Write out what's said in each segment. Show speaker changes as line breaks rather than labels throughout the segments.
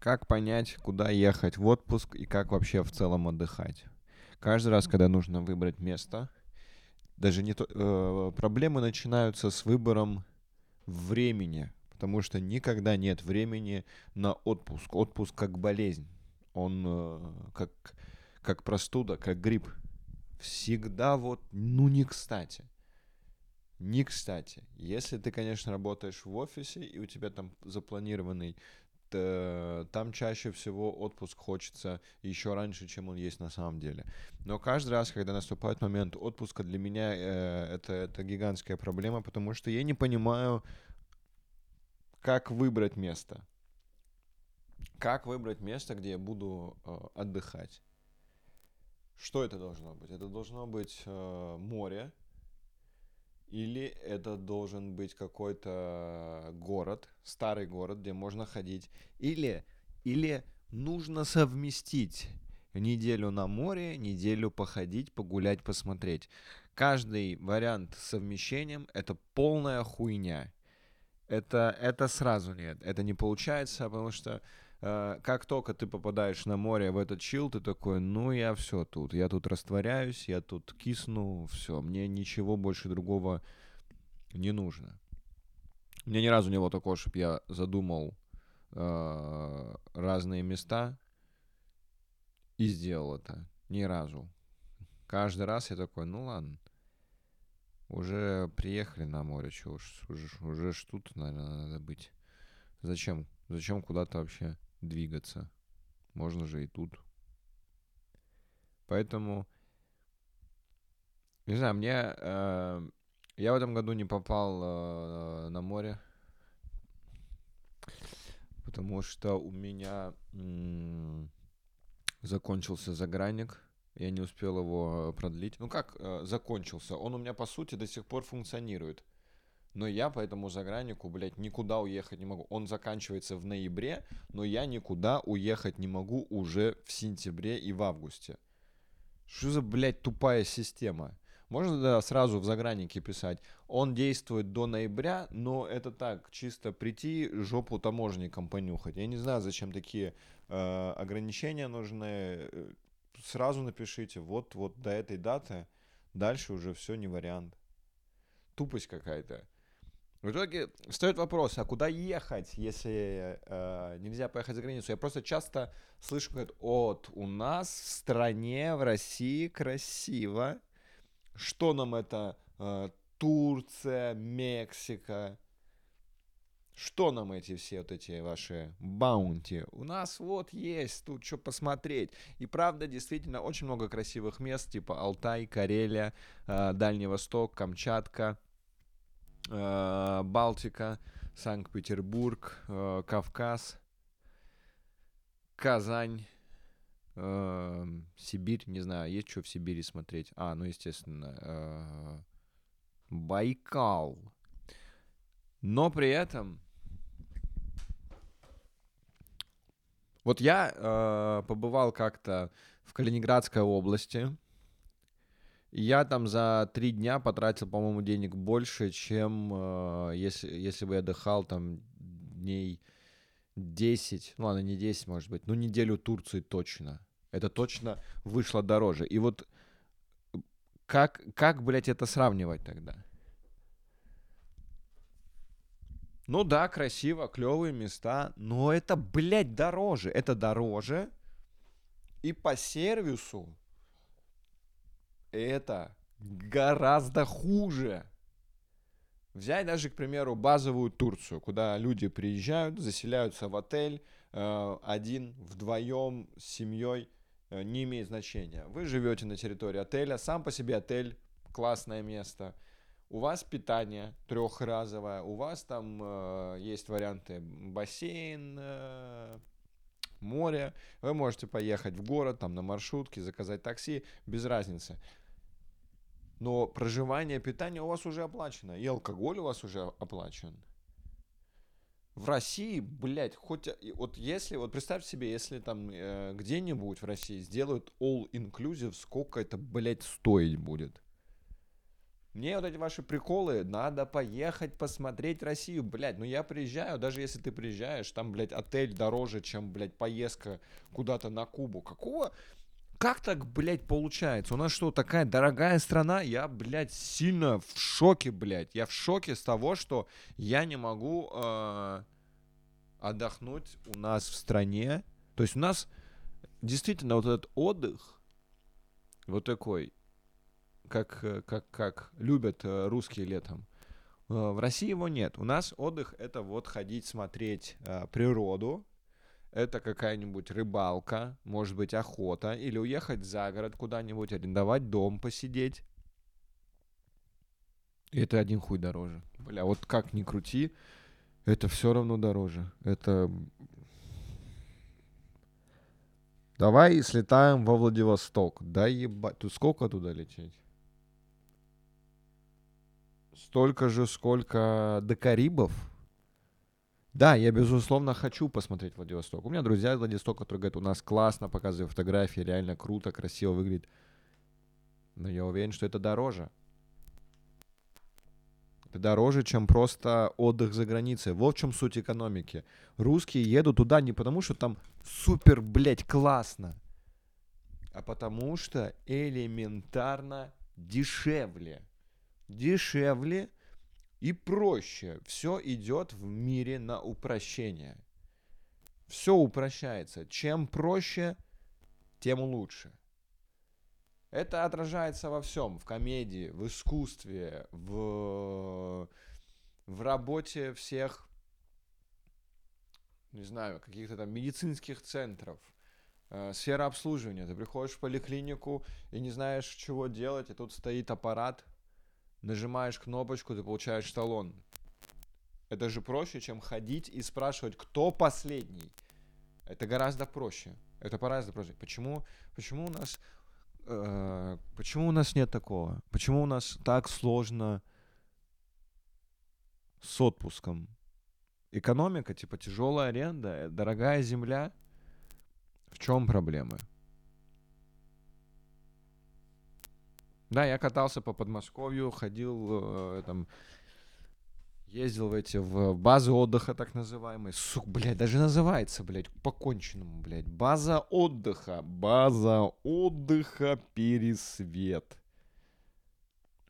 Как понять, куда ехать в отпуск и как вообще в целом отдыхать? Каждый раз, когда нужно выбрать место, даже не то, э, проблемы начинаются с выбором времени, потому что никогда нет времени на отпуск. Отпуск как болезнь, он э, как как простуда, как грипп. Всегда вот, ну не кстати. Не кстати. Если ты, конечно, работаешь в офисе, и у тебя там запланированный там чаще всего отпуск хочется еще раньше, чем он есть на самом деле. Но каждый раз, когда наступает момент отпуска, для меня э, это, это гигантская проблема, потому что я не понимаю, как выбрать место. Как выбрать место, где я буду э, отдыхать? Что это должно быть? Это должно быть э, море, или это должен быть какой-то город, старый город, где можно ходить. Или, или нужно совместить неделю на море, неделю походить, погулять, посмотреть. Каждый вариант с совмещением — это полная хуйня. Это, это сразу нет. Это не получается, потому что Э, как только ты попадаешь на море в этот чил, ты такой, ну я все тут, я тут растворяюсь, я тут кисну, все, мне ничего больше другого не нужно. Мне ни разу не было такого, чтобы я задумал э, разные места и сделал это. Ни разу. Каждый раз я такой, ну ладно, уже приехали на море, что уж, уже, уже тут, наверное, надо быть. Зачем? Зачем куда-то вообще двигаться. Можно же и тут. Поэтому, не знаю, мне... Э, я в этом году не попал э, на море, потому что у меня э, закончился загранник. Я не успел его продлить. Ну как э, закончился? Он у меня, по сути, до сих пор функционирует. Но я по этому заграннику, блядь, никуда уехать не могу. Он заканчивается в ноябре, но я никуда уехать не могу уже в сентябре и в августе. Что за, блядь, тупая система? Можно да, сразу в заграннике писать. Он действует до ноября, но это так, чисто прийти, жопу таможенникам понюхать. Я не знаю, зачем такие э, ограничения нужны. Сразу напишите, вот, вот до этой даты, дальше уже все не вариант. Тупость какая-то. В итоге встает вопрос, а куда ехать, если э, нельзя поехать за границу? Я просто часто слышу, говорят, от у нас в стране, в России красиво. Что нам это э, Турция, Мексика? Что нам эти все вот эти ваши баунти? У нас вот есть тут что посмотреть. И правда, действительно, очень много красивых мест, типа Алтай, Карелия, э, Дальний Восток, Камчатка – Балтика, Санкт-Петербург, э, Кавказ, Казань, э, Сибирь, не знаю, есть что в Сибири смотреть. А, ну, естественно, Байкал. Но при этом... Вот я э, побывал как-то в Калининградской области, я там за три дня потратил, по-моему, денег больше, чем э, если, если бы я отдыхал там дней 10, ну ладно, не 10, может быть, ну неделю Турции точно. Это точно вышло дороже. И вот как, как, блядь, это сравнивать тогда? Ну да, красиво, клевые места, но это, блядь, дороже. Это дороже. И по сервису это гораздо хуже. Взять даже, к примеру, базовую Турцию, куда люди приезжают, заселяются в отель, э, один, вдвоем, с семьей, э, не имеет значения. Вы живете на территории отеля, сам по себе отель, классное место. У вас питание трехразовое, у вас там э, есть варианты бассейн, э, море. Вы можете поехать в город, там на маршрутке, заказать такси, без разницы но проживание, питание у вас уже оплачено, и алкоголь у вас уже оплачен. В России, блядь, хоть вот если, вот представь себе, если там э, где-нибудь в России сделают all inclusive, сколько это, блядь, стоить будет? Мне вот эти ваши приколы, надо поехать посмотреть Россию, блядь. Ну я приезжаю, даже если ты приезжаешь, там, блядь, отель дороже, чем, блядь, поездка куда-то на Кубу. Какого? Как так, блядь, получается? У нас что, такая дорогая страна? Я, блядь, сильно в шоке, блядь. Я в шоке с того, что я не могу э, отдохнуть у нас в стране. То есть у нас действительно вот этот отдых, вот такой, как, э, как, как любят э, русские летом. Э, в России его нет. У нас отдых это вот ходить смотреть природу, это какая-нибудь рыбалка, может быть охота, или уехать за город куда-нибудь, арендовать дом, посидеть. И это один хуй дороже. Бля, вот как ни крути, это все равно дороже. Это... Давай слетаем во Владивосток. Да ебать. Тут сколько туда лететь? столько же, сколько до Карибов. Да, я, безусловно, хочу посмотреть Владивосток. У меня друзья из Владивостока, которые говорят, у нас классно, показывают фотографии, реально круто, красиво выглядит. Но я уверен, что это дороже. Это дороже, чем просто отдых за границей. Вот в чем суть экономики. Русские едут туда не потому, что там супер, блядь, классно, а потому что элементарно дешевле дешевле и проще. Все идет в мире на упрощение. Все упрощается. Чем проще, тем лучше. Это отражается во всем, в комедии, в искусстве, в, в работе всех, не знаю, каких-то там медицинских центров, э, сфера обслуживания. Ты приходишь в поликлинику и не знаешь, чего делать, и тут стоит аппарат, нажимаешь кнопочку, ты получаешь талон. Это же проще, чем ходить и спрашивать, кто последний. Это гораздо проще. Это гораздо проще. Почему, почему у нас, э, почему у нас нет такого? Почему у нас так сложно с отпуском? Экономика, типа тяжелая аренда, дорогая земля. В чем проблемы? Да, я катался по Подмосковью, ходил э, там, ездил в эти, в базы отдыха так называемые. Сук, блядь, даже называется, блядь, по-конченному, блядь. База отдыха, база отдыха Пересвет.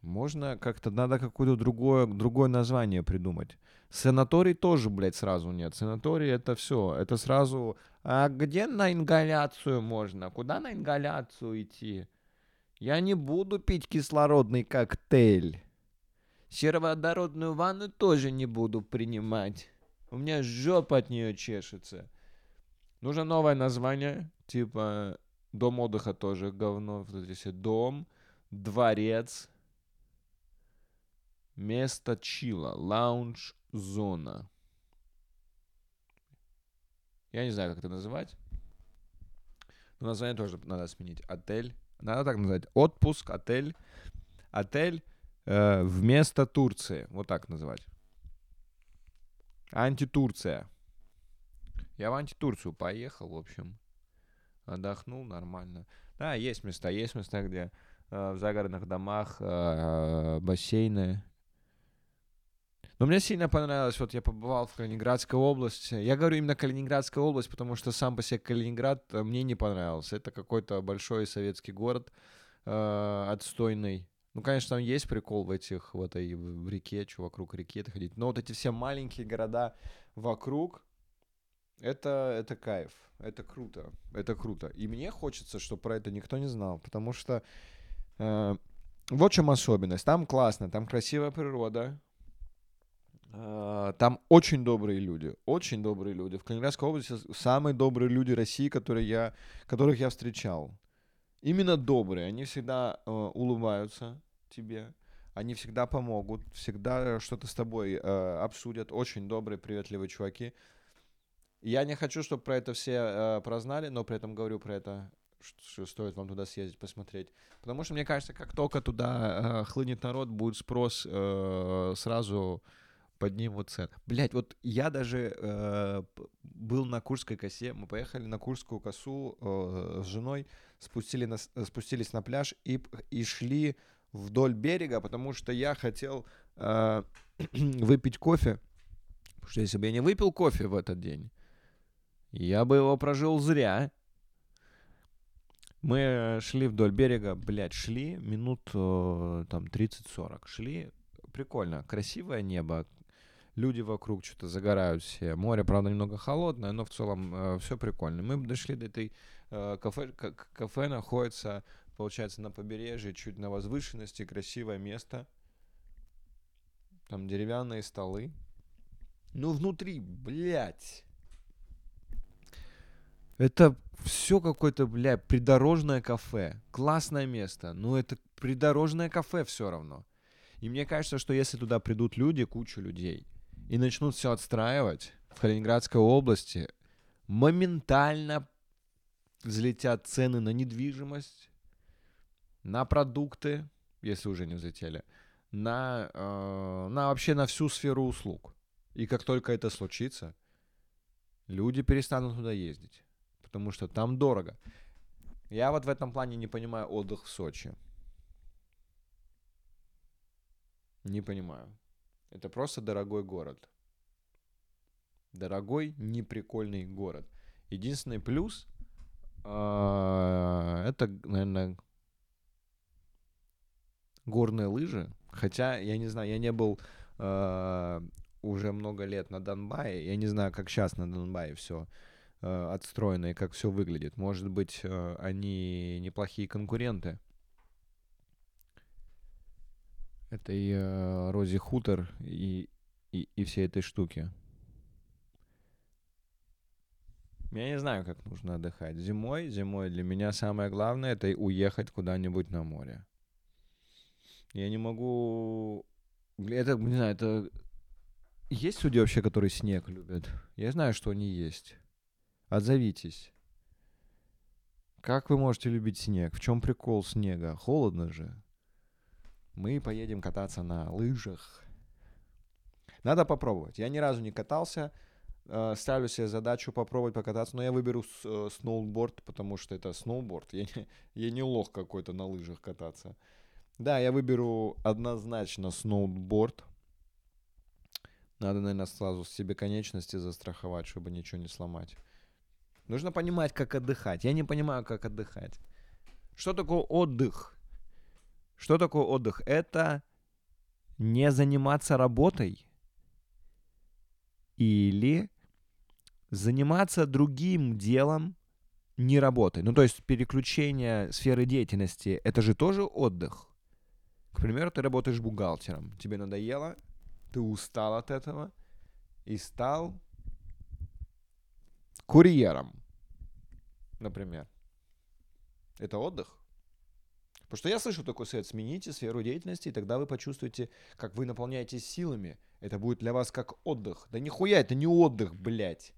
Можно как-то, надо какое-то другое, другое название придумать. Санаторий тоже, блядь, сразу нет. Санаторий это все. Это сразу... А где на ингаляцию можно? Куда на ингаляцию идти? Я не буду пить кислородный коктейль. Сероводородную ванну тоже не буду принимать. У меня жопа от нее чешется. Нужно новое название, типа дом отдыха тоже говно. Здесь дом, дворец, место чила, лаунж, зона. Я не знаю, как это называть. Но название тоже надо сменить. Отель надо так назвать, отпуск, отель, отель э, вместо Турции, вот так называть. Антитурция. Я в антитурцию поехал, в общем, отдохнул нормально. Да, есть места, есть места, где э, в загородных домах э, бассейны. Но мне сильно понравилось, вот я побывал в Калининградской области. Я говорю именно Калининградская область, потому что сам по себе Калининград э, мне не понравился. Это какой-то большой советский город, э, отстойный. Ну, конечно, там есть прикол в этих, в этой в реке, что вокруг реки это ходить. Но вот эти все маленькие города вокруг, это, это кайф, это круто, это круто. И мне хочется, чтобы про это никто не знал, потому что э, вот в чем особенность. Там классно, там красивая природа, там очень добрые люди, очень добрые люди. В Калининградской области самые добрые люди России, которые я, которых я встречал. Именно добрые. Они всегда э, улыбаются тебе, они всегда помогут, всегда что-то с тобой э, обсудят. Очень добрые, приветливые чуваки. Я не хочу, чтобы про это все э, прознали, но при этом говорю про это, что, что стоит вам туда съездить, посмотреть. Потому что мне кажется, как только туда э, хлынет народ, будет спрос э, сразу поднимут цены. Блять, вот я даже э, был на Курской косе, мы поехали на Курскую косу э, с женой, спустили на, спустились на пляж и, и шли вдоль берега, потому что я хотел э, выпить кофе. Потому что если бы я не выпил кофе в этот день, я бы его прожил зря. Мы шли вдоль берега, блядь, шли минут э, там 30-40. Шли, прикольно, красивое небо, люди вокруг что-то загорают все. Море, правда, немного холодное, но в целом э, все прикольно. Мы дошли до этой э, кафе, кафе находится, получается, на побережье, чуть на возвышенности, красивое место. Там деревянные столы. Ну, внутри, блядь. Это все какое-то, бля, придорожное кафе. Классное место. Но это придорожное кафе все равно. И мне кажется, что если туда придут люди, кучу людей, и начнут все отстраивать в Калининградской области, моментально взлетят цены на недвижимость, на продукты, если уже не взлетели, на, э, на вообще на всю сферу услуг. И как только это случится, люди перестанут туда ездить, потому что там дорого. Я вот в этом плане не понимаю отдых в Сочи. Не понимаю. Это просто дорогой город. Дорогой, неприкольный город. Единственный плюс э, это, наверное, горные лыжи. Хотя, я не знаю, я не был э, уже много лет на Донбайе. Я не знаю, как сейчас на Донбайе все э, отстроено и как все выглядит. Может быть, они неплохие конкуренты этой э, Рози Хутор и, и, и всей этой штуки. Я не знаю, как нужно отдыхать. Зимой, зимой для меня самое главное это уехать куда-нибудь на море. Я не могу... Это, не знаю, это... Есть люди вообще, которые снег любят? Я знаю, что они есть. Отзовитесь. Как вы можете любить снег? В чем прикол снега? Холодно же мы поедем кататься на лыжах. Надо попробовать. Я ни разу не катался. Э, ставлю себе задачу попробовать покататься, но я выберу э, сноуборд, потому что это сноуборд. Я не, я не лох какой-то на лыжах кататься. Да, я выберу однозначно сноуборд. Надо, наверное, сразу себе конечности застраховать, чтобы ничего не сломать. Нужно понимать, как отдыхать. Я не понимаю, как отдыхать. Что такое отдых? Что такое отдых? Это не заниматься работой или заниматься другим делом, не работой. Ну, то есть переключение сферы деятельности, это же тоже отдых. К примеру, ты работаешь бухгалтером, тебе надоело, ты устал от этого и стал курьером, например. Это отдых? Потому что я слышу такой совет, смените сферу деятельности, и тогда вы почувствуете, как вы наполняетесь силами. Это будет для вас как отдых. Да нихуя, это не отдых, блядь.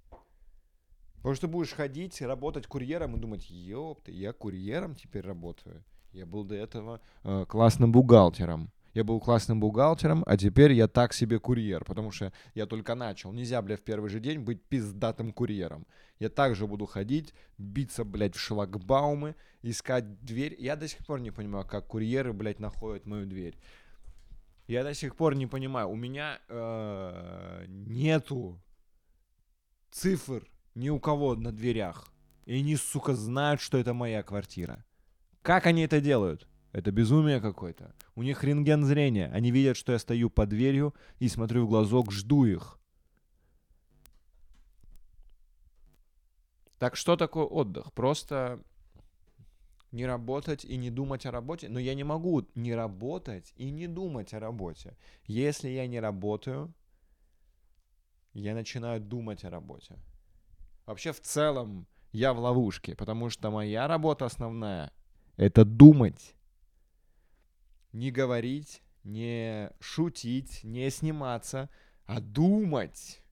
Потому что будешь ходить, работать курьером и думать, ёпты, я курьером теперь работаю. Я был до этого э, классным бухгалтером я был классным бухгалтером, а теперь я так себе курьер, потому что я только начал. Нельзя, бля, в первый же день быть пиздатым курьером. Я также буду ходить, биться, блядь, в шлагбаумы, искать дверь. Я до сих пор не понимаю, как курьеры, блядь, находят мою дверь. Я до сих пор не понимаю. У меня э, нету цифр ни у кого на дверях. И они, сука, знают, что это моя квартира. Как они это делают? Это безумие какое-то. У них рентген зрения. Они видят, что я стою под дверью и смотрю в глазок, жду их. Так что такое отдых? Просто не работать и не думать о работе. Но я не могу не работать и не думать о работе. Если я не работаю, я начинаю думать о работе. Вообще в целом я в ловушке, потому что моя работа основная — это думать не говорить, не шутить, не сниматься, а думать.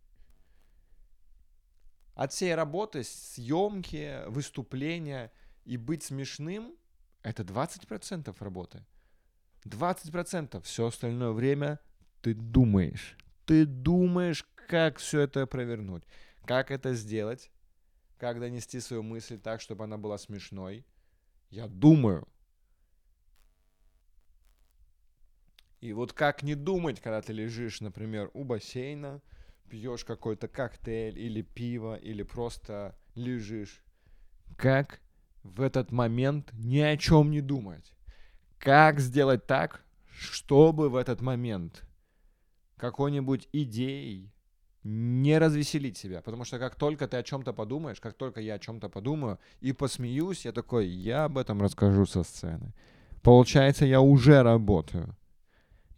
От всей работы, съемки, выступления и быть смешным — это 20% работы. 20%. Все остальное время ты думаешь. Ты думаешь, как все это провернуть. Как это сделать. Как донести свою мысль так, чтобы она была смешной. Я думаю. И вот как не думать, когда ты лежишь, например, у бассейна, пьешь какой-то коктейль или пиво, или просто лежишь. Как в этот момент ни о чем не думать? Как сделать так, чтобы в этот момент какой-нибудь идеей не развеселить себя. Потому что как только ты о чем-то подумаешь, как только я о чем-то подумаю и посмеюсь, я такой, я об этом расскажу со сцены. Получается, я уже работаю.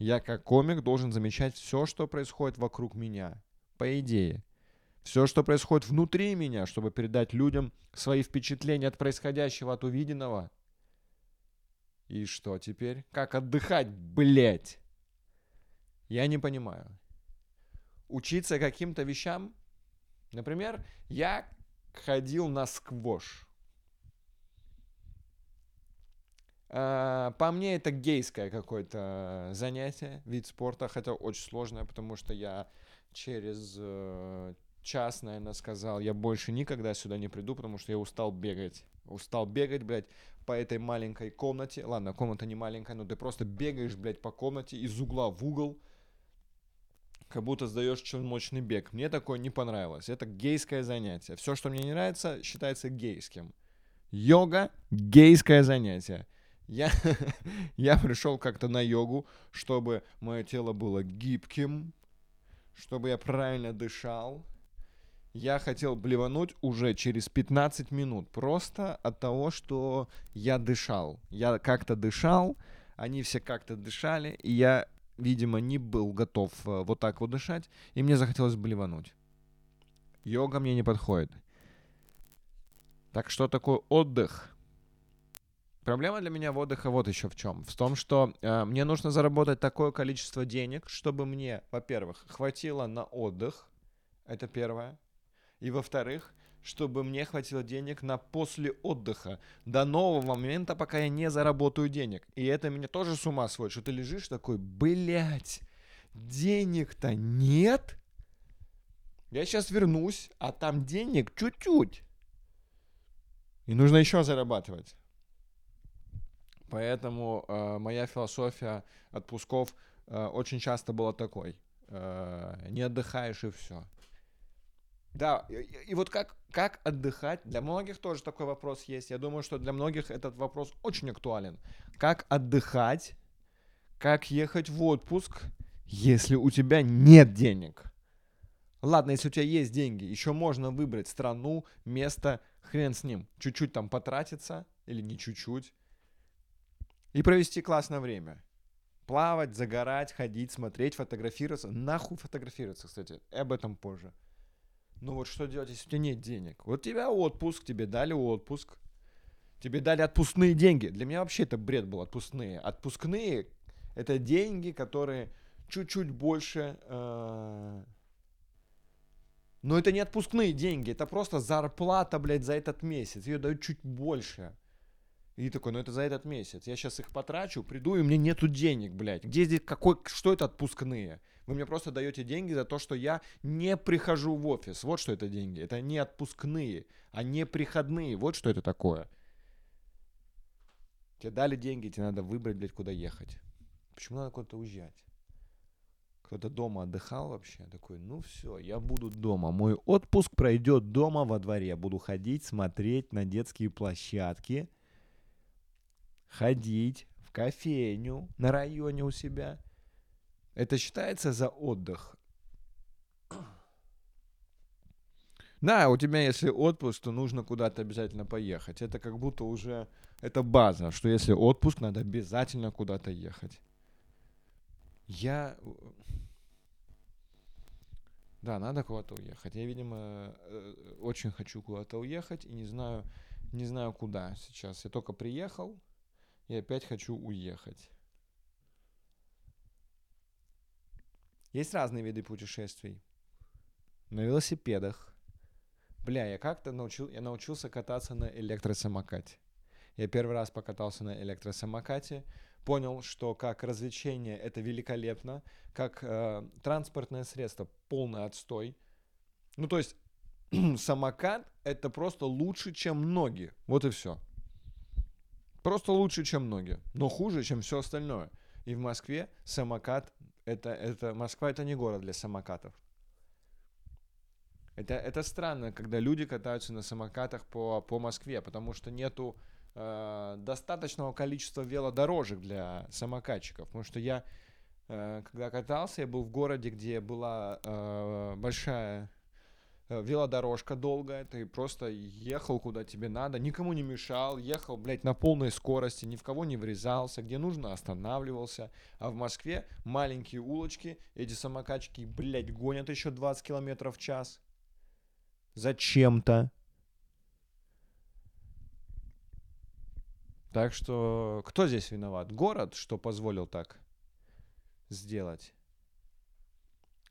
Я как комик должен замечать все, что происходит вокруг меня. По идее. Все, что происходит внутри меня, чтобы передать людям свои впечатления от происходящего, от увиденного. И что теперь? Как отдыхать, блять? Я не понимаю. Учиться каким-то вещам? Например, я ходил на сквош. А, по мне это гейское какое-то занятие, вид спорта, хотя очень сложное, потому что я через э, час, наверное, сказал, я больше никогда сюда не приду, потому что я устал бегать. Устал бегать, блядь, по этой маленькой комнате. Ладно, комната не маленькая, но ты просто бегаешь, блядь, по комнате из угла в угол, как будто сдаешь челночный бег. Мне такое не понравилось. Это гейское занятие. Все, что мне не нравится, считается гейским. Йога — гейское занятие. Я, я пришел как-то на йогу, чтобы мое тело было гибким, чтобы я правильно дышал. Я хотел блевануть уже через 15 минут, просто от того, что я дышал. Я как-то дышал, они все как-то дышали, и я, видимо, не был готов э, вот так вот дышать, и мне захотелось блевануть. Йога мне не подходит. Так что такое отдых? Проблема для меня в отдыха вот еще в чем. В том, что э, мне нужно заработать такое количество денег, чтобы мне, во-первых, хватило на отдых. Это первое. И во-вторых, чтобы мне хватило денег на после отдыха до нового момента, пока я не заработаю денег. И это меня тоже с ума сводит, что ты лежишь такой, блядь, денег-то нет. Я сейчас вернусь, а там денег чуть-чуть. И нужно еще зарабатывать. Поэтому э, моя философия отпусков э, очень часто была такой. Э, не отдыхаешь и все. Да, и, и вот как, как отдыхать, для многих тоже такой вопрос есть. Я думаю, что для многих этот вопрос очень актуален. Как отдыхать, как ехать в отпуск, если у тебя нет денег? Ладно, если у тебя есть деньги, еще можно выбрать страну, место, хрен с ним. Чуть-чуть там потратиться, или не чуть-чуть и провести классное время. Плавать, загорать, ходить, смотреть, фотографироваться. Нахуй фотографироваться, кстати. Об этом позже. Ну вот что делать, если у тебя нет денег? Вот тебя отпуск, тебе дали отпуск. Тебе дали отпускные деньги. Для меня вообще это бред был, отпускные. Отпускные — это деньги, которые чуть-чуть больше... Э... Но это не отпускные деньги, это просто зарплата, блядь, за этот месяц. Ее дают чуть больше. И такой, ну это за этот месяц. Я сейчас их потрачу, приду, и у меня нету денег, блядь. Где здесь, какой, что это отпускные? Вы мне просто даете деньги за то, что я не прихожу в офис. Вот что это деньги. Это не отпускные, а не приходные. Вот что это такое. Тебе дали деньги, тебе надо выбрать, блядь, куда ехать. Почему надо куда-то уезжать? Кто-то дома отдыхал вообще, такой, ну все, я буду дома. Мой отпуск пройдет дома во дворе. Буду ходить, смотреть на детские площадки – ходить в кофейню на районе у себя. Это считается за отдых. Да, у тебя если отпуск, то нужно куда-то обязательно поехать. Это как будто уже, это база, что если отпуск, надо обязательно куда-то ехать. Я... Да, надо куда-то уехать. Я, видимо, э, очень хочу куда-то уехать и не знаю, не знаю куда сейчас. Я только приехал, и опять хочу уехать. Есть разные виды путешествий. На велосипедах. Бля, я как-то научил, я научился кататься на электросамокате. Я первый раз покатался на электросамокате, понял, что как развлечение это великолепно, как э, транспортное средство полный отстой. Ну то есть самокат это просто лучше, чем ноги. Вот и все. Просто лучше, чем многие, но хуже, чем все остальное. И в Москве самокат это, это Москва это не город для самокатов. Это, это странно, когда люди катаются на самокатах по, по Москве, потому что нету э, достаточного количества велодорожек для самокатчиков. Потому что я, э, когда катался, я был в городе, где была э, большая велодорожка долгая, ты просто ехал куда тебе надо, никому не мешал, ехал, блядь, на полной скорости, ни в кого не врезался, где нужно останавливался. А в Москве маленькие улочки, эти самокатчики, блядь, гонят еще 20 километров в час. Зачем-то. Так что кто здесь виноват? Город, что позволил так сделать?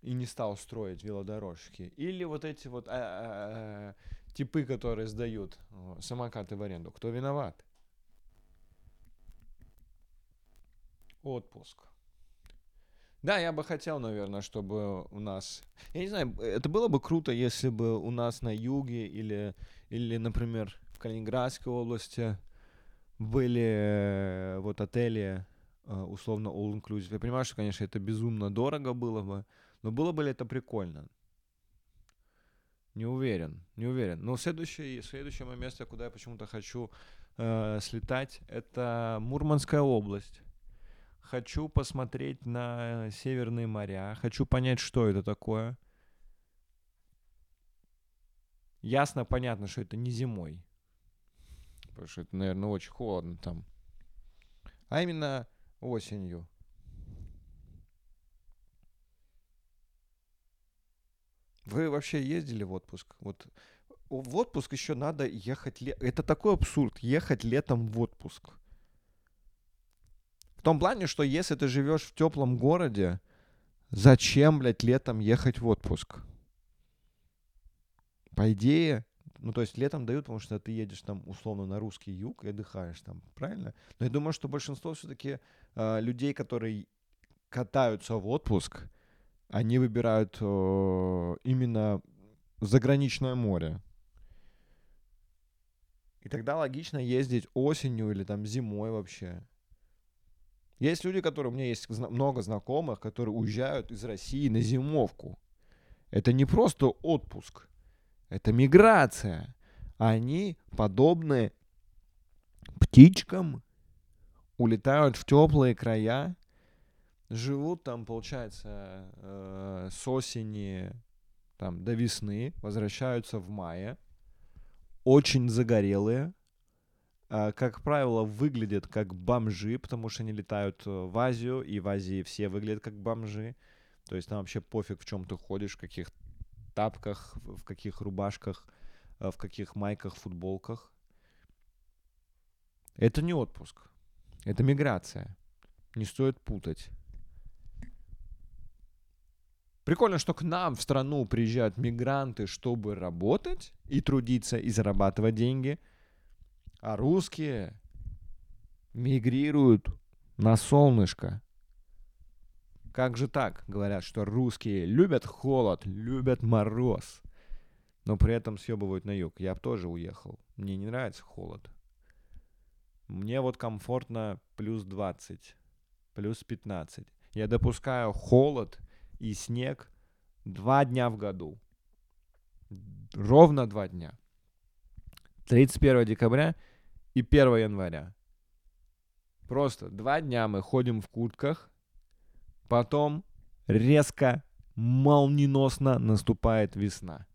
И не стал строить велодорожки. Или вот эти вот а, а, а, типы, которые сдают самокаты в аренду. Кто виноват? Отпуск. Да, я бы хотел, наверное, чтобы у нас... Я не знаю, это было бы круто, если бы у нас на юге или, или например, в Калининградской области были э, вот отели э, условно all-inclusive. Я понимаю, что, конечно, это безумно дорого было бы, но было бы ли это прикольно? Не уверен, не уверен. Но следующее, следующее мое место, куда я почему-то хочу э, слетать, это Мурманская область. Хочу посмотреть на северные моря, хочу понять, что это такое. Ясно, понятно, что это не зимой. Потому что это, наверное, очень холодно там. А именно осенью. Вы вообще ездили в отпуск? Вот в отпуск еще надо ехать летом. Это такой абсурд, ехать летом в отпуск. В том плане, что если ты живешь в теплом городе, зачем, блядь, летом ехать в отпуск? По идее, ну, то есть летом дают, потому что ты едешь там условно на русский юг и отдыхаешь там, правильно? Но я думаю, что большинство все-таки э, а, людей, которые катаются в отпуск, они выбирают э, именно заграничное море. И тогда логично ездить осенью или там зимой вообще. Есть люди, которые у меня есть много знакомых, которые уезжают из России на зимовку. Это не просто отпуск, это миграция. Они подобны птичкам, улетают в теплые края, живут там, получается, э, с осени там, до весны, возвращаются в мае, очень загорелые, э, как правило, выглядят как бомжи, потому что они летают э, в Азию, и в Азии все выглядят как бомжи. То есть там вообще пофиг, в чем ты ходишь, в каких тапках, в каких рубашках, э, в каких майках, футболках. Это не отпуск, это миграция. Не стоит путать. Прикольно, что к нам в страну приезжают мигранты, чтобы работать и трудиться и зарабатывать деньги, а русские мигрируют на солнышко. Как же так? Говорят, что русские любят холод, любят мороз, но при этом съебывают на юг. Я бы тоже уехал. Мне не нравится холод. Мне вот комфортно плюс 20, плюс 15. Я допускаю холод – и снег два дня в году. Ровно два дня. 31 декабря и 1 января. Просто два дня мы ходим в куртках, потом резко, молниеносно наступает весна.